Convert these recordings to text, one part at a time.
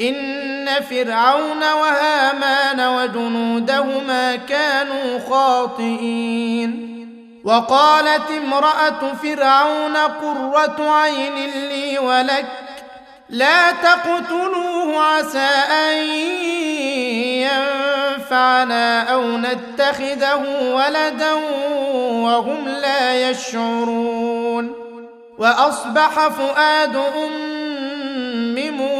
إن فرعون وهامان وجنودهما كانوا خاطئين. وقالت امرأة فرعون قرة عين لي ولك لا تقتلوه عسى أن ينفعنا أو نتخذه ولدا وهم لا يشعرون. وأصبح فؤاد أم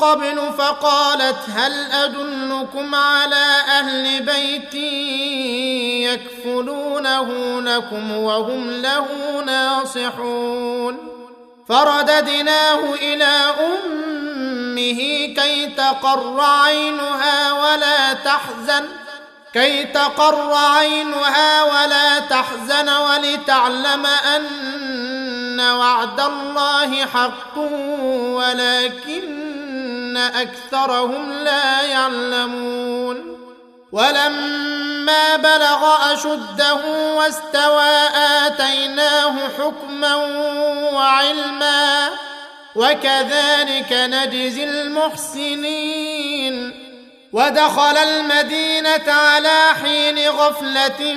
قبل فقالت هل أدلكم على أهل بيت يكفلونه لكم وهم له ناصحون؟ فرددناه إلى أمه كي تقر عينها ولا تحزن كي تقر عينها ولا تحزن ولتعلم أن وعد الله حق ولكن أكثرهم لا يعلمون. ولما بلغ أشده واستوى آتيناه حكما وعلما. وكذلك نجزي المحسنين. ودخل المدينة على حين غفلة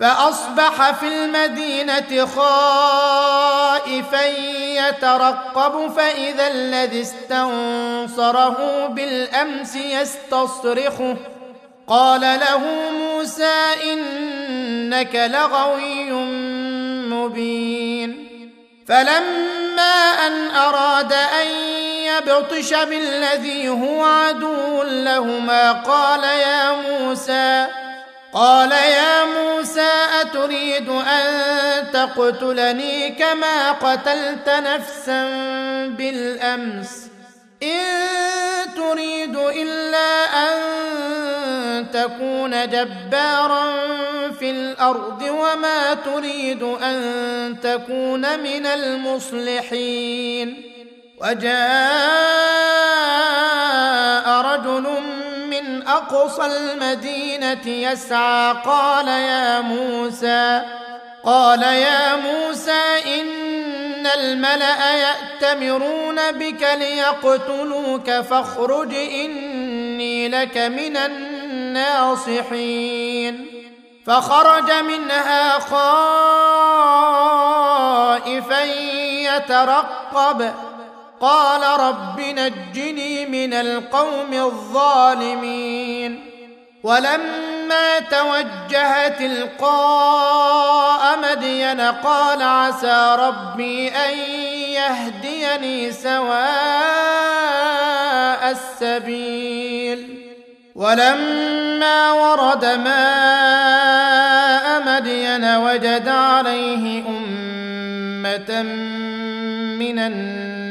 فأصبح في المدينة خائفا يترقب فإذا الذي استنصره بالأمس يستصرخه. قال له موسى إنك لغوي مبين. فلما أن أراد أن يبطش بالذي هو عدو لهما قال يا موسى قال يا موسى أتريد أن تقتلني كما قتلت نفسا بالأمس إن تريد إلا أن تكون جبارا في الأرض وما تريد أن تكون من المصلحين وجاء رجل من أقصى المدينة يسعى. قال يا موسى قال يا موسى إن الملأ يأتمرون بك ليقتلوك فاخرج إني لك من الناصحين. فخرج منها خائفا يترقب. قال رب نجني من القوم الظالمين. ولما توجه تلقاء مدين قال عسى ربي أن يهديني سواء السبيل. ولما ورد ماء مدين وجد عليه أمة من الناس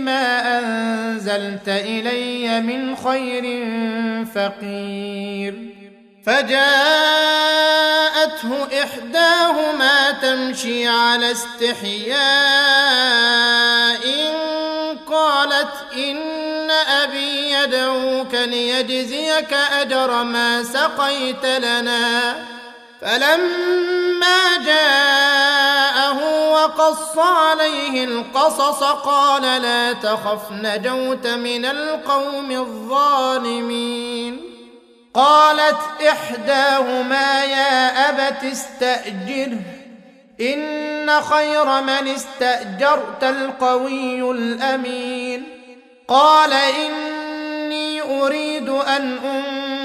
لما أنزلت إلي من خير فقير. فجاءته إحداهما تمشي على استحياء قالت إن أبي يدعوك ليجزيك أجر ما سقيت لنا. فلما جاءه وقص عليه القصص قال لا تخف نجوت من القوم الظالمين. قالت إحداهما يا أبت استأجره إن خير من استأجرت القوي الأمين. قال إني أريد أن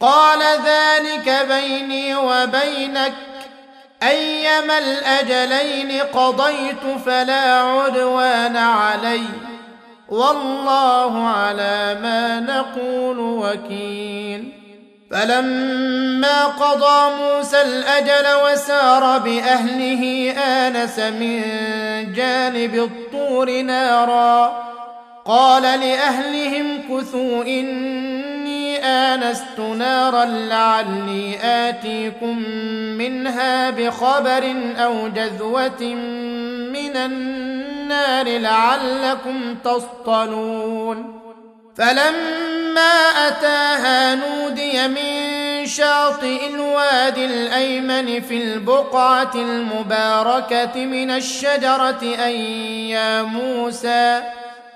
قال ذلك بيني وبينك. أيما الأجلين قضيت فلا عدوان علي. والله على ما نقول وكيل. فلما قضى موسى الأجل وسار بأهله آنس من جانب الطور نارا. قال لأهلهم كثوا اني انست نارا لعلي آتيكم منها بخبر أو جذوة من النار لعلكم تصطلون. فلما أتاها نودي من شاطئ الوادي الأيمن في البقعة المباركة من الشجرة أن يا موسى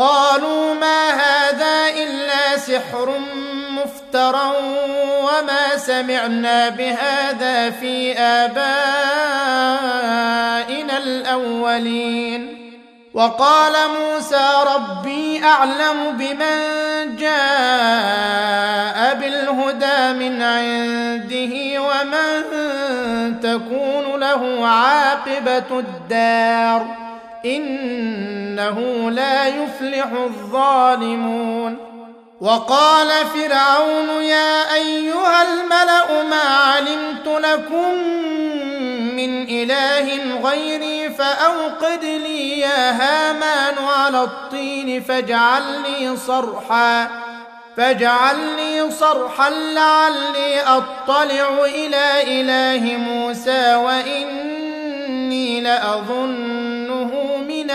قالوا ما هذا إلا سحر مفترى وما سمعنا بهذا في آبائنا الأولين. وقال موسى ربي أعلم بمن جاء بالهدى من عنده ومن تكون له عاقبة الدار. إنه لا يفلح الظالمون. وقال فرعون يا أيها الملأ ما علمت لكم من إله غيري فأوقد لي يا هامان على الطين فاجعل لي صرحا فاجعل لي صرحا لعلي أطلع إلى إله موسى وإني لاظنه من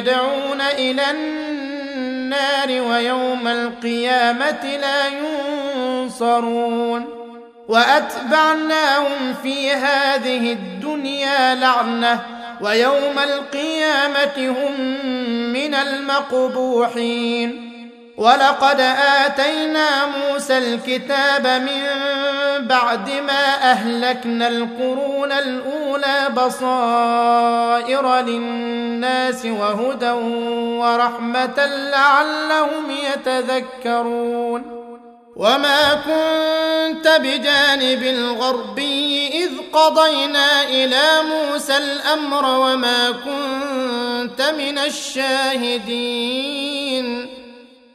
يدعون إلى النار ويوم القيامه لا ينصرون واتبعناهم في هذه الدنيا لعنه ويوم القيامه هم من المقبوحين ولقد اتينا موسى الكتاب من بعد ما أهلكنا القرون الأولى بصائر للناس وهدى ورحمة لعلهم يتذكرون. وما كنت بجانب الغربي إذ قضينا إلى موسى الأمر وما كنت من الشاهدين.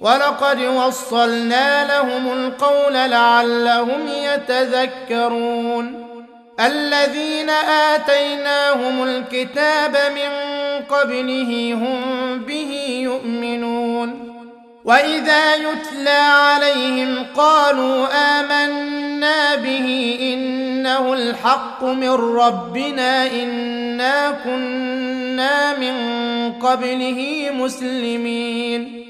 ولقد وصلنا لهم القول لعلهم يتذكرون. الذين آتيناهم الكتاب من قبله هم به يؤمنون. وإذا يتلى عليهم قالوا آمنا به إنه الحق من ربنا إنا كنا من قبله مسلمين.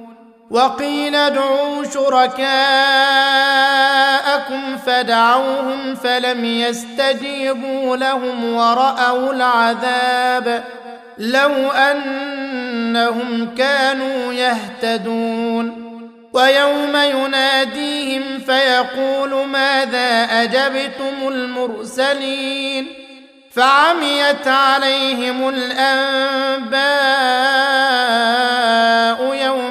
وقيل ادعوا شركاءكم فدعوهم فلم يستجيبوا لهم ورأوا العذاب لو أنهم كانوا يهتدون. ويوم يناديهم فيقول ماذا أجبتم المرسلين؟ فعميت عليهم الأنباء يومئذ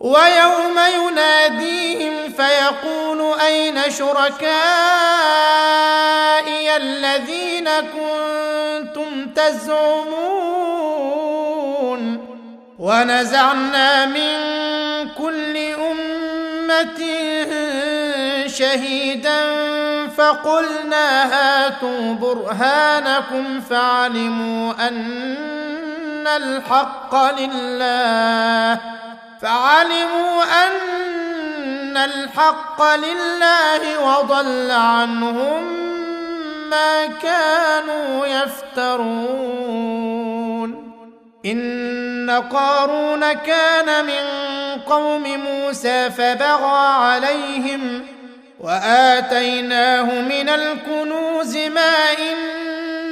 ويوم يناديهم فيقول أين شركائي الذين كنتم تزعمون؟ ونزعنا من كل أمة شهيدا فقلنا هاتوا برهانكم فعلموا أن الحق لله. فعلموا أن الحق لله وضل عنهم ما كانوا يفترون. إن قارون كان من قوم موسى فبغى عليهم وآتيناه من الكنوز ما إن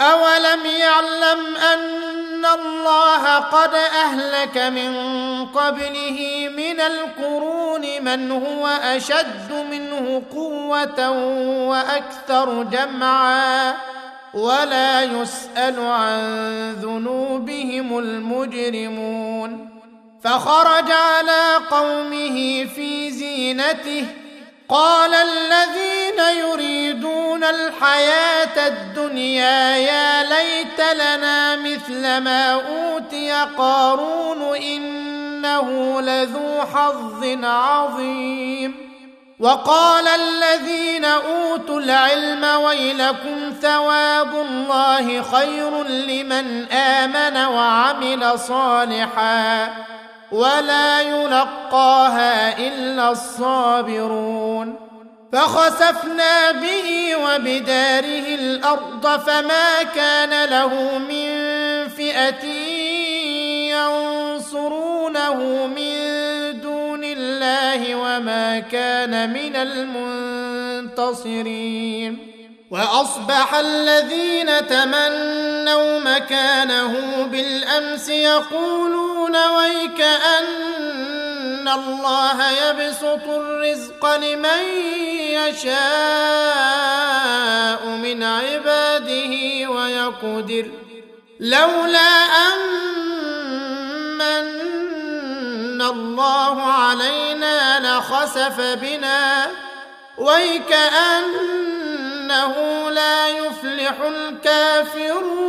اولم يعلم ان الله قد اهلك من قبله من القرون من هو اشد منه قوه وأكثر جمعا ولا يسال عن ذنوبهم المجرمون فخرج على قومه في زينته قال الذين يريدون الحياة الدنيا يا ليت لنا مثل ما أوتي قارون إنه لذو حظ عظيم. وقال الذين أوتوا العلم ويلكم ثواب الله خير لمن آمن وعمل صالحا ولا يلقاها إلا الصابرون. فخسفنا به وبداره الأرض فما كان له من فئة ينصرونه من دون الله وما كان من المنتصرين. وأصبح الذين تمنوا مكانه بالأمس يقولون ويك أن الله يبسط الرزق لمن يشاء من عباده ويقدر لولا ان من الله علينا لخسف بنا ويكأنه لا يفلح الكافرون